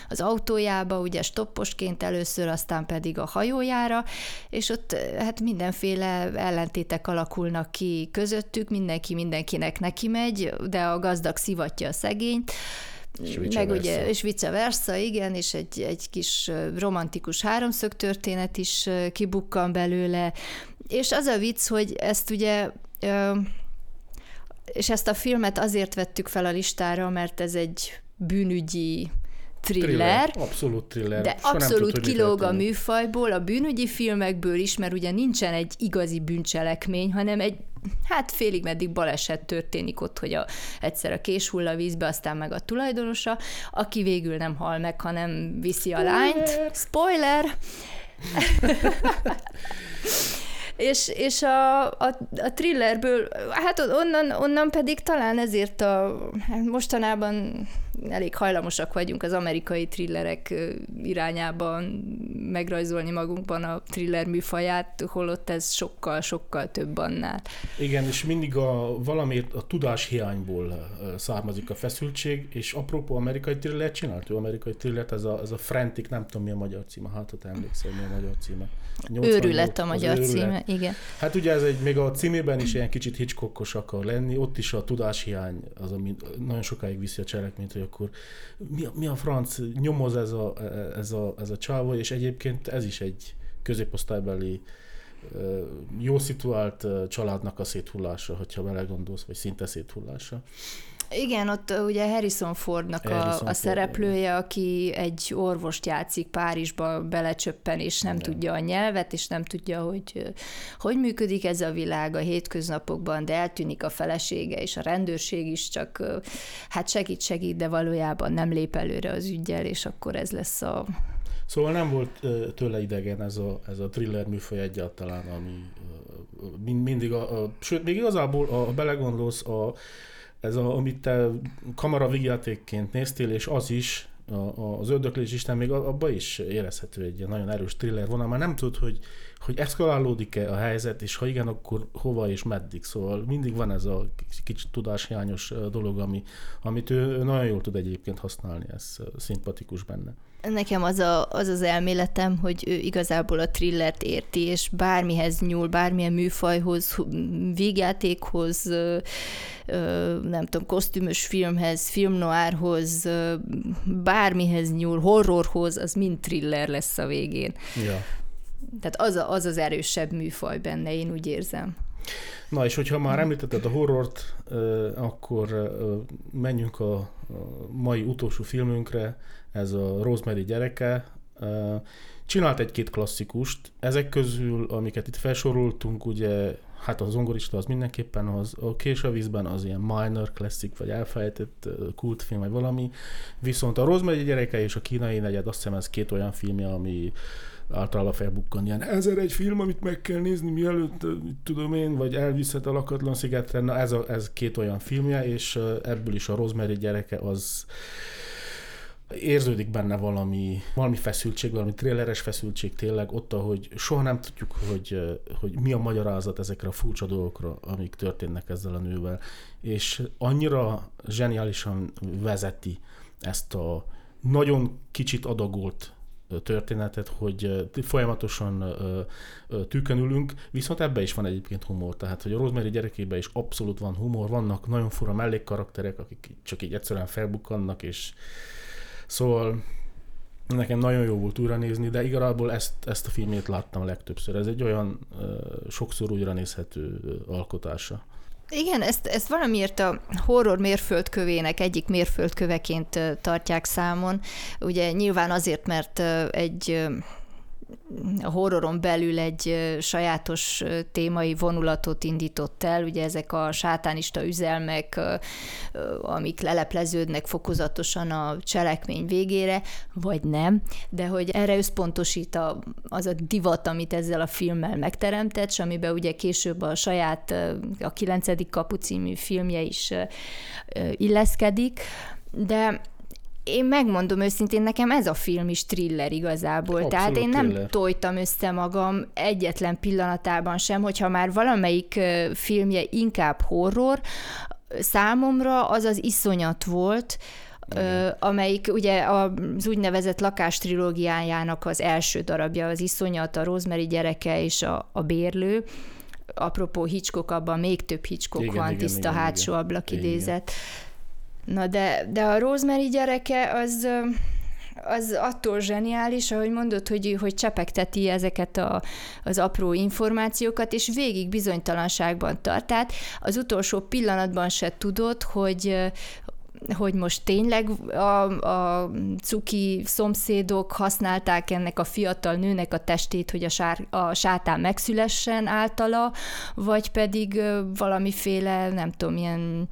az autójába, ugye stopposként először, aztán pedig a hajójára, és ott hát mindenféle ellentétek alakulnak ki közöttük, mindenki mindenkinek neki megy, de a gazdag szivatja a szegényt, és meg ugye, és vice versa, igen, és egy, egy kis romantikus háromszög történet is kibukkan belőle, és az a vicc, hogy ezt ugye és ezt a filmet azért vettük fel a listára, mert ez egy bűnügyi thriller, thriller abszolút thriller. de Soha abszolút tud, kilóg a műfajból, a bűnügyi filmekből is, mert ugye nincsen egy igazi bűncselekmény, hanem egy hát félig meddig baleset történik ott, hogy a, egyszer a kés hull a vízbe, aztán meg a tulajdonosa, aki végül nem hal meg, hanem viszi a lányt. Spoiler! [laughs] és, és a, a, a thrillerből, hát onnan, onnan pedig talán ezért a hát mostanában elég hajlamosak vagyunk az amerikai thrillerek irányában megrajzolni magunkban a thriller műfaját, holott ez sokkal-sokkal több annál. Igen, és mindig a valamiért a tudás hiányból származik a feszültség, és apropó amerikai thriller csinált ő amerikai thriller, ez a, ez a Frantic, nem tudom mi a magyar címe, hát ott emlékszel, mi a magyar címe. Őrület a magyar címe, igen. Hát ugye ez egy, még a címében is ilyen kicsit Hitchcockos akar lenni, ott is a tudáshiány az, ami nagyon sokáig viszi a cselekményt, hogy akkor mi a, mi a franc nyomoz ez a, ez, a, ez a csávó, és egyébként ez is egy középosztálybeli jó szituált családnak a széthullása, hogyha belegondolsz, vagy szinte széthullása. Igen, ott ugye Harrison Fordnak Harrison a, a szereplője, aki egy orvost játszik Párizsba, belecsöppen, és nem Igen. tudja a nyelvet, és nem tudja, hogy hogy működik ez a világ a hétköznapokban, de eltűnik a felesége, és a rendőrség is csak hát segít, segít, de valójában nem lép előre az ügyel, és akkor ez lesz a Szóval nem volt tőle idegen ez a, ez a thriller műfaj egyáltalán, ami mindig, a, a, sőt, még igazából, a, belegondolsz, a, ez a, amit te kamera végjátékként néztél, és az is, a, az ördöklés Isten még abba is érezhető egy nagyon erős thriller vonal, már nem tud, hogy, hogy eszkalálódik-e a helyzet, és ha igen, akkor hova és meddig. Szóval mindig van ez a kicsit tudáshiányos dolog, ami, amit ő nagyon jól tud egyébként használni, ez szimpatikus benne. Nekem az, a, az az elméletem, hogy ő igazából a thrillert érti, és bármihez nyúl, bármilyen műfajhoz, vígjátékhoz, nem tudom, kosztümös filmhez, filmnoárhoz, bármihez nyúl, horrorhoz, az mind thriller lesz a végén. Ja. Tehát az, a, az az erősebb műfaj benne, én úgy érzem. Na és hogyha már említetted a horrort, akkor menjünk a mai utolsó filmünkre, ez a Rosemary gyereke. Csinált egy-két klasszikust, ezek közül, amiket itt felsoroltunk, ugye, hát a zongorista az mindenképpen az, a Kés a vízben az ilyen minor klasszik, vagy elfelejtett kultfilm, vagy valami, viszont a Rosemary gyereke és a kínai negyed, azt hiszem ez két olyan filmje, ami általában felbukkan ilyen ezer egy film, amit meg kell nézni, mielőtt, tudom én, vagy elviszhet a lakatlan szigetre. Na ez, a, ez két olyan filmje, és ebből is a Rosemary gyereke az érződik benne valami, valami feszültség, valami tréleres feszültség tényleg ott, ahogy soha nem tudjuk, hogy, hogy mi a magyarázat ezekre a furcsa dolgokra, amik történnek ezzel a nővel. És annyira zseniálisan vezeti ezt a nagyon kicsit adagolt történetet, hogy folyamatosan tűkönülünk, viszont ebbe is van egyébként humor, tehát hogy a Rosemary gyerekében is abszolút van humor, vannak nagyon fura mellékkarakterek, akik csak így egyszerűen felbukkannak, és Szóval nekem nagyon jó volt újra nézni, de igazából ezt, ezt a filmét láttam legtöbbször. Ez egy olyan uh, sokszor újra nézhető alkotása. Igen, ezt, ezt valamiért a horror mérföldkövének egyik mérföldköveként tartják számon. Ugye nyilván azért, mert egy a horroron belül egy sajátos témai vonulatot indított el, ugye ezek a sátánista üzelmek, amik lelepleződnek fokozatosan a cselekmény végére, vagy nem, de hogy erre összpontosít a, az a divat, amit ezzel a filmmel megteremtett, és amiben ugye később a saját, a 9. kapu című filmje is illeszkedik, de én megmondom őszintén, nekem ez a film is thriller igazából. Abszolút Tehát én nem thriller. tojtam össze magam egyetlen pillanatában sem, hogyha már valamelyik filmje inkább horror, számomra az az iszonyat volt, Ö, amelyik ugye az úgynevezett lakás trilógiájának az első darabja, az iszonyat, a Rosemary gyereke és a, a bérlő. Apropó Hitchcock, abban még több igen, van, igen, tiszta igen, hátsó igen. ablak igen. Na de, de a Rosemary gyereke az az attól zseniális, ahogy mondod, hogy, hogy csepegteti ezeket a, az apró információkat, és végig bizonytalanságban tart. Tehát az utolsó pillanatban se tudod, hogy, hogy most tényleg a, a cuki szomszédok használták ennek a fiatal nőnek a testét, hogy a, sár, a sátán megszülessen általa, vagy pedig valamiféle, nem tudom, ilyen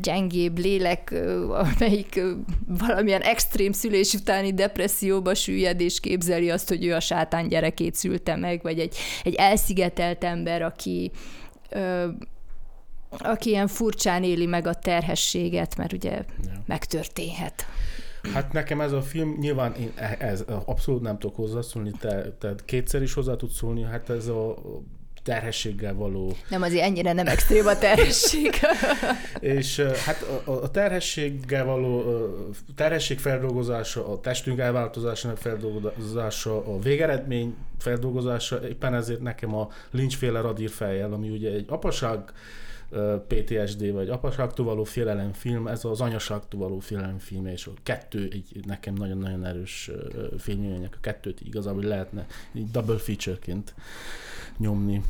gyengébb lélek, amelyik valamilyen extrém szülés utáni depresszióba süllyed, és képzeli azt, hogy ő a sátán gyerekét szülte meg, vagy egy, egy elszigetelt ember, aki aki ilyen furcsán éli meg a terhességet, mert ugye ja. megtörténhet. Hát nekem ez a film, nyilván én e- ez abszolút nem tudok hozzászólni, te, te kétszer is hozzá tudsz szólni, hát ez a terhességgel való... Nem, azért ennyire nem extrém a terhesség. [laughs] [laughs] és hát a, a terhességgel való terhesség feldolgozása, a testünk elváltozásának feldolgozása, a végeredmény feldolgozása, éppen ezért nekem a lincsféle radír fejjel, ami ugye egy apaság PTSD vagy apaságtól való film, ez az anyaságtól való film, és a kettő egy nekem nagyon-nagyon erős filmjönnek, a kettőt igazából lehetne így double featureként nyomni.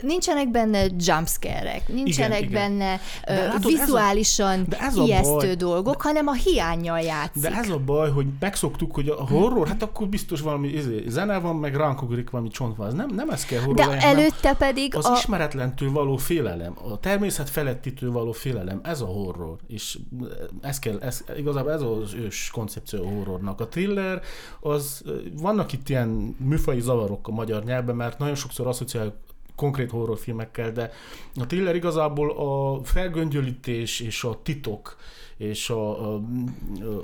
Nincsenek benne jumpscare-ek, nincsenek Igen, benne De ez a- vizuálisan de ez a ijesztő baj. dolgok, hanem a hiányjal játszik. De ez a baj, hogy megszoktuk, hogy a horror, hát akkor biztos valami izé, zene van, meg ránk ugrik valami csontváz. Nem, nem ez kell horror De hanem előtte pedig az a, ismeretlentől való félelem, a természet felettitől való félelem, ez a horror. És ez kell, ez, igazából ez az ős koncepció a horrornak. A thriller, az, vannak itt ilyen műfai zavarok a magyar nyelvben, mert nagyon sokszor asszociáljuk konkrét horrorfilmekkel, de a thriller igazából a felgöngyölítés és a titok és a, a,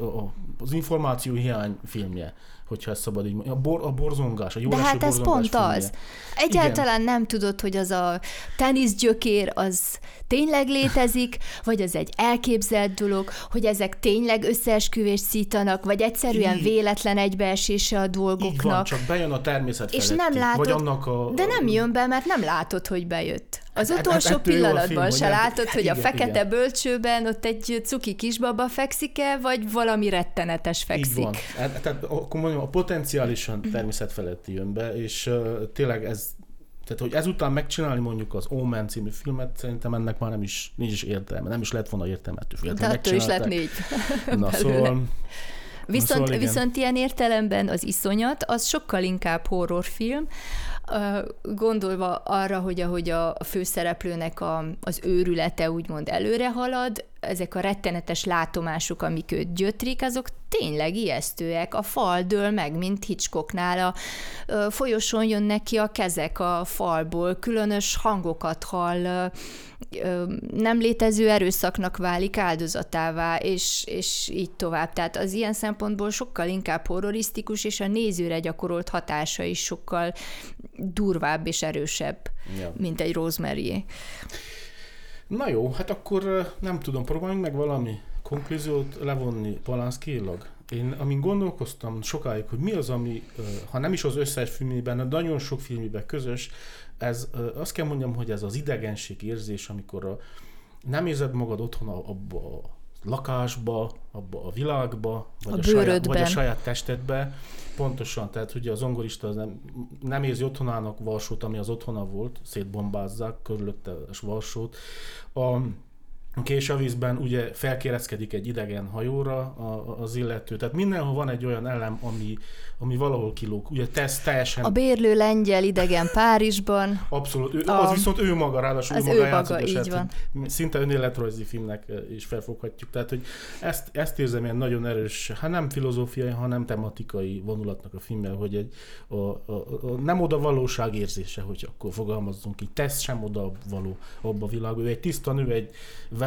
a, az információ hiány filmje, hogyha ezt szabad így mondani. A, bor, a borzongás, a jó de hát ez pont filmje. az. Egyáltalán nem tudod, hogy az a teniszgyökér az tényleg létezik, vagy az egy elképzelt dolog, hogy ezek tényleg összeesküvést szítanak, vagy egyszerűen Így. véletlen egybeesése a Így van, dolgoknak. csak bejön a természet És feletti, nem látod, vagy annak a, de nem jön be, mert nem látod, hogy bejött. Az Hát- utolsó hát a pillanatban se nem- látod, hogy a igen, fekete igen. bölcsőben ott egy cuki kisbaba fekszik-e, vagy valami rettenetes Így fekszik. van. Hát, tehát akkor mondjam, a potenciálisan természet feletti jön be, és uh, tényleg ez, tehát hogy ezután megcsinálni mondjuk az Omen című filmet, szerintem ennek már nem is, nincs is értelme, nem is lett volna értelme, De függetlenül attól is lett négy. [laughs] Na szóval, Viszont, Szóval viszont ilyen értelemben az iszonyat, az sokkal inkább horrorfilm, gondolva arra, hogy ahogy a főszereplőnek a, az őrülete úgymond előre halad, ezek a rettenetes látomások, amik őt gyötrik, azok tényleg ijesztőek. A fal dől meg, mint Hitchcocknál. A folyosón jönnek ki a kezek a falból, különös hangokat hall, nem létező erőszaknak válik áldozatává, és, és így tovább. Tehát az ilyen szempontból sokkal inkább horrorisztikus, és a nézőre gyakorolt hatása is sokkal durvább és erősebb, ja. mint egy Rosemary. Na jó, hát akkor nem tudom, próbáljunk meg valami konklúziót levonni Polanszkilag. Én, amin gondolkoztam sokáig, hogy mi az, ami, ha nem is az összes filmében, de nagyon sok filmében közös, ez azt kell mondjam, hogy ez az idegenség érzés, amikor a, nem érzed magad otthon abba a lakásba, abba a világba, vagy A a, saját, vagy a saját testedbe. Pontosan, tehát ugye az zongorista az nem, nem érzi otthonának Varsót, ami az otthona volt, szétbombázzák körülötte Varsót. A, a késővízben ugye felkérezkedik egy idegen hajóra a, az illető. Tehát mindenhol van egy olyan elem, ami, ami valahol kilóg. Ugye tesz teljesen A bérlő lengyel idegen Párizsban, Abszolút, ő, A- az viszont ő maga, ráadásul az ő ő maga maga, játszott, és így hát, hogy szinte önéletrajzi filmnek is felfoghatjuk. Tehát, hogy ezt, ezt érzem ilyen nagyon erős, hát nem filozófiai, hanem tematikai vonulatnak a filmmel, hogy egy, a, a, a, nem oda valóság érzése, hogy akkor fogalmazzunk így, tesz sem oda való abba a világba. Ő egy tiszta nő, egy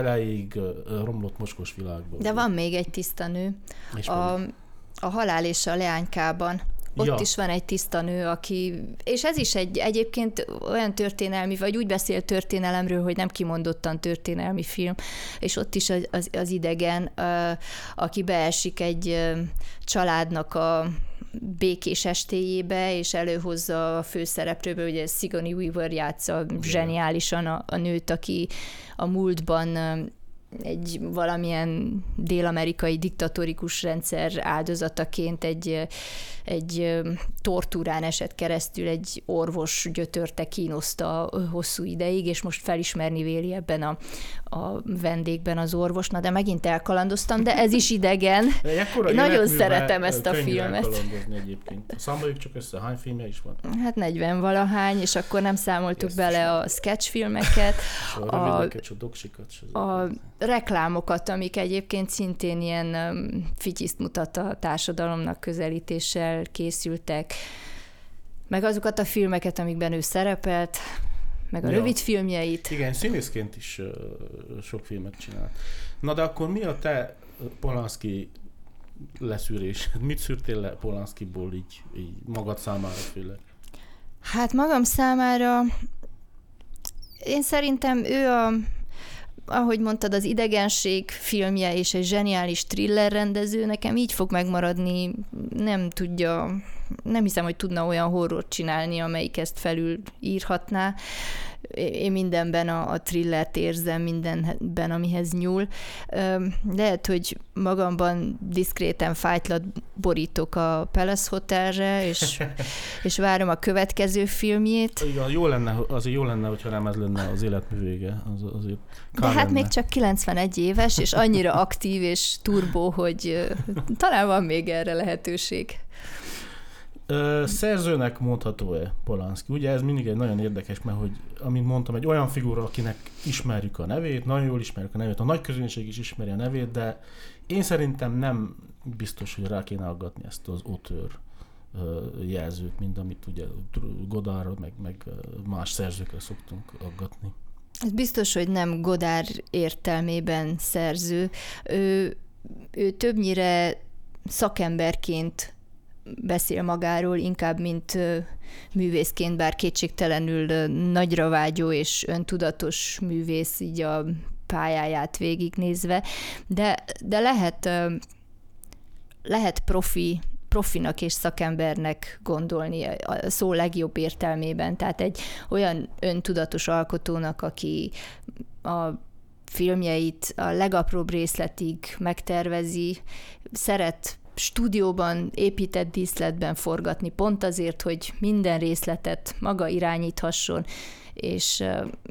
veleig eh, romlott mocskos világban. de van még egy tiszta nő. A, a halál és a leánykában. Ott Ja. is van egy tiszta nő, aki, és ez is egy egyébként olyan történelmi, vagy úgy beszél történelemről, hogy nem kimondottan történelmi film, és ott is az, az, az idegen, aki beesik egy családnak a békés estéjébe, és előhozza a főszereplőből, ugye Sigourney Weaver játsza zseniálisan a, a nőt, aki a múltban egy valamilyen dél-amerikai diktatórikus rendszer áldozataként egy, egy tortúrán esett keresztül, egy orvos gyötörte, kínoszta hosszú ideig, és most felismerni véli ebben a, a vendégben az orvosna, de megint elkalandoztam, de ez is idegen. Én nagyon szeretem ezt a filmet. egyébként. Számoljuk csak össze, hány filmje is van? Hát 40 valahány, és akkor nem számoltuk Yes, bele a sketchfilmeket, a A- a doksikat. a reklámokat, amik egyébként szintén ilyen fityiszt mutat a társadalomnak közelítéssel készültek, meg azokat a filmeket, amikben ő szerepelt, meg a Ja. rövid filmjeit. Igen, színészként is uh, sok filmet csinált. Na de akkor mi a te Polanski leszűrés? [laughs] Mit szűrtél le Polanskiból így, így magad számára főleg? Hát magam számára én szerintem ő a, ahogy mondtad, az idegenség filmje és egy zseniális thriller rendező, nekem így fog megmaradni, nem tudja, nem hiszem, hogy tudna olyan horrort csinálni, amelyik ezt felül írhatná. Én mindenben a, a thrillert érzem, mindenben, amihez nyúl. Lehet, hogy magamban diszkréten fájtlat borítok a Palace Hotelre, és, [laughs] és várom a következő filmjét. Igen, jó lenne, azért jó lenne, hogyha nem ez lenne az életmű vége. Az, azért De hát lenne. még csak 91 éves, és annyira aktív és turbó, hogy talán van még erre lehetőség. Szerzőnek mondható-e Polanski? Ugye ez mindig egy nagyon érdekes, mert hogy, amint mondtam, egy olyan figura, akinek ismerjük a nevét, nagyon jól ismerjük a nevét, a nagy közönség is ismeri a nevét, de én szerintem nem biztos, hogy rá kéne aggatni ezt az auteur jelzőt, mint amit ugye Godard meg, meg más szerzőkre szoktunk aggatni. Ez biztos, hogy nem Godár értelmében szerző. Ő, ő többnyire szakemberként beszél magáról, inkább mint művészként, bár kétségtelenül nagyra vágyó és öntudatos művész így a pályáját végignézve, de, de lehet, lehet profi profinak és szakembernek gondolni a szó legjobb értelmében. Tehát egy olyan öntudatos alkotónak, aki a filmjeit a legapróbb részletig megtervezi, szeret stúdióban, épített díszletben forgatni, pont azért, hogy minden részletet maga irányíthasson, és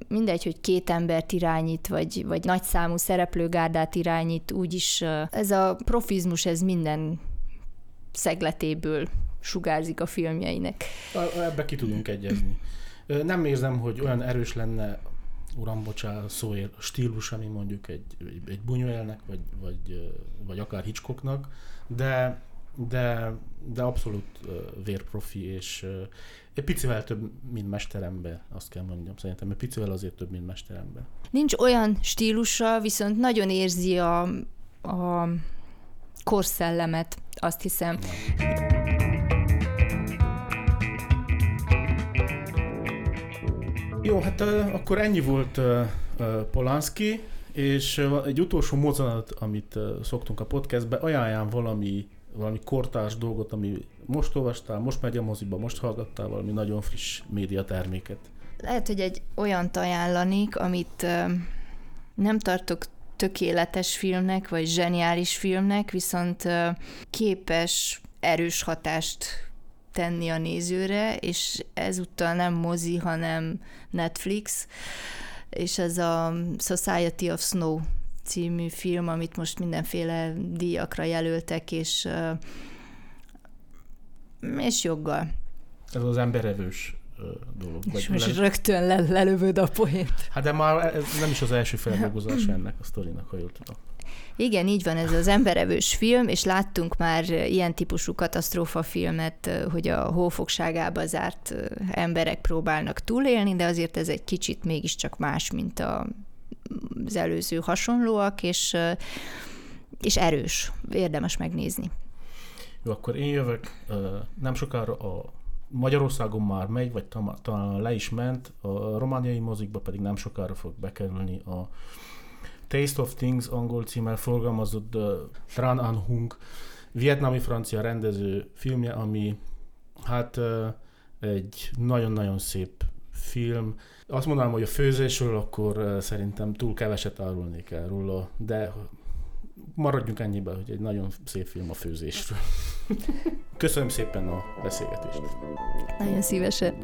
mindegy, hogy két embert irányít, vagy, vagy nagyszámú szereplőgárdát irányít, úgyis ez a profizmus, ez minden szegletéből sugárzik a filmjeinek. Ebbe ki tudunk egyezni. Nem érzem, hogy olyan erős lenne uram, bocsá, szóért stílus, ami mondjuk egy, egy, Buñuelnek, vagy, vagy, vagy akár Hitchcocknak, de, de, de abszolút vérprofi, és egy picivel több, mint mesterember, azt kell mondjam. Szerintem egy picivel azért több, mint mesterember. Nincs olyan stílusa, viszont nagyon érzi a, a korszellemet, azt hiszem. Jó, hát akkor ennyi volt Polanski, és egy utolsó mozzanat, amit szoktunk a podcastbe, ajánljam valami, valami kortárs dolgot, ami most olvastál, most megy a moziba, most hallgattál valami nagyon friss médiaterméket. Lehet, hogy egy olyan ajánlanék, amit nem tartok tökéletes filmnek, vagy zseniális filmnek, viszont képes erős hatást tenni a nézőre, és ezúttal nem mozi, hanem Netflix, és ez a Society of Snow című film, amit most mindenféle díjakra jelöltek, és, és joggal. Ez az emberevős dolog. És most le... rögtön le, lelövöd a poént. Hát de már ez nem is az első feldolgozás [laughs] ennek a sztorinak, ha jól tudom. Igen, így van, ez az emberevős film, és láttunk már ilyen típusú katasztrófafilmet, hogy a hófogságába zárt emberek próbálnak túlélni, de azért ez egy kicsit mégiscsak más, mint a, az előző hasonlóak, és, és erős, érdemes megnézni. Jó, akkor én jövök. Nem sokára a Magyarországon már megy, vagy talán le is ment, a romániai mozikba pedig nem sokára fog bekerülni a Taste of Things angol címmel forgalmazott uh, Tran An Hung vietnami-francia rendező filmje, ami hát uh, egy nagyon-nagyon szép film. Azt mondanám, hogy a főzésről akkor uh, szerintem túl keveset árulnék el róla, de maradjunk ennyiben, hogy egy nagyon szép film a főzésről. Köszönöm szépen a beszélgetést. Nagyon szívesen.